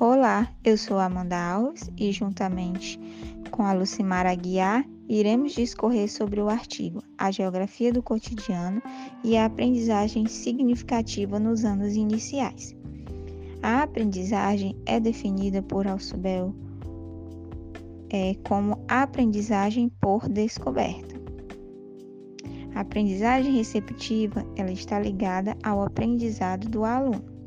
Olá, eu sou Amanda Alves e, juntamente com a Lucimara Aguiar, iremos discorrer sobre o artigo A Geografia do Cotidiano e a Aprendizagem Significativa nos Anos Iniciais. A aprendizagem é definida por Alcibel é, como aprendizagem por descoberta. A aprendizagem receptiva ela está ligada ao aprendizado do aluno.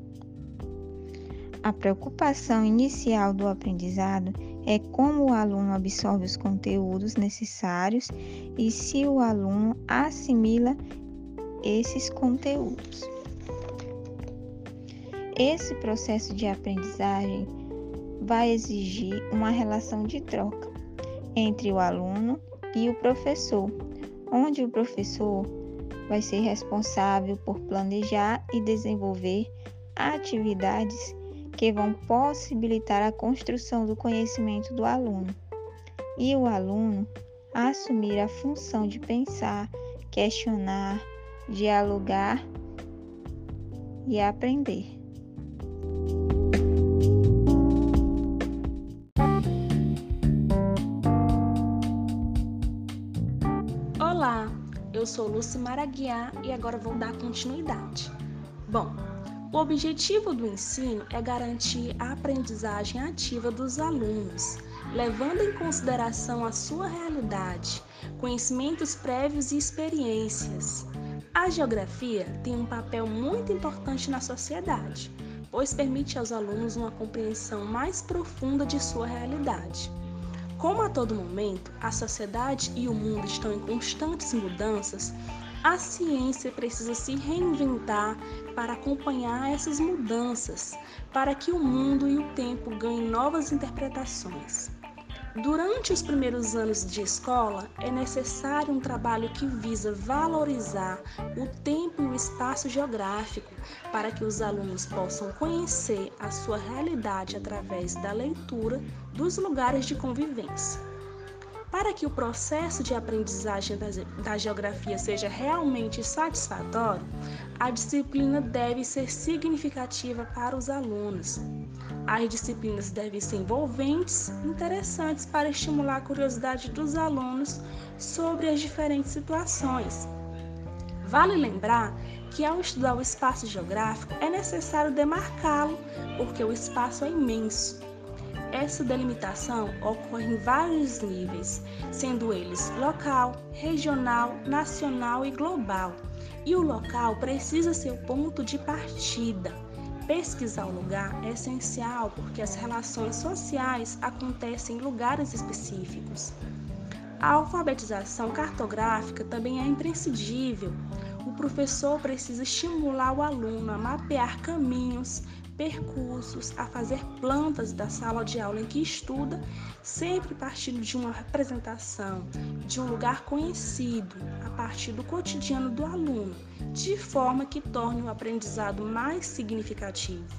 A preocupação inicial do aprendizado é como o aluno absorve os conteúdos necessários e se o aluno assimila esses conteúdos. Esse processo de aprendizagem vai exigir uma relação de troca entre o aluno e o professor, onde o professor vai ser responsável por planejar e desenvolver atividades que vão possibilitar a construção do conhecimento do aluno, e o aluno assumir a função de pensar, questionar, dialogar e aprender. Olá, eu sou Lucy Maraguiar e agora vou dar continuidade. Bom, o objetivo do ensino é garantir a aprendizagem ativa dos alunos, levando em consideração a sua realidade, conhecimentos prévios e experiências. A geografia tem um papel muito importante na sociedade, pois permite aos alunos uma compreensão mais profunda de sua realidade. Como a todo momento a sociedade e o mundo estão em constantes mudanças, a ciência precisa se reinventar para acompanhar essas mudanças, para que o mundo e o tempo ganhem novas interpretações. Durante os primeiros anos de escola, é necessário um trabalho que visa valorizar o tempo e o espaço geográfico para que os alunos possam conhecer a sua realidade através da leitura dos lugares de convivência. Para que o processo de aprendizagem da geografia seja realmente satisfatório, a disciplina deve ser significativa para os alunos. As disciplinas devem ser envolventes, interessantes para estimular a curiosidade dos alunos sobre as diferentes situações. Vale lembrar que ao estudar o espaço geográfico é necessário demarcá-lo, porque o espaço é imenso. Essa delimitação ocorre em vários níveis, sendo eles local, regional, nacional e global. E o local precisa ser o ponto de partida. Pesquisar o lugar é essencial porque as relações sociais acontecem em lugares específicos. A alfabetização cartográfica também é imprescindível. Professor precisa estimular o aluno a mapear caminhos, percursos, a fazer plantas da sala de aula em que estuda, sempre partindo de uma representação, de um lugar conhecido, a partir do cotidiano do aluno, de forma que torne o aprendizado mais significativo.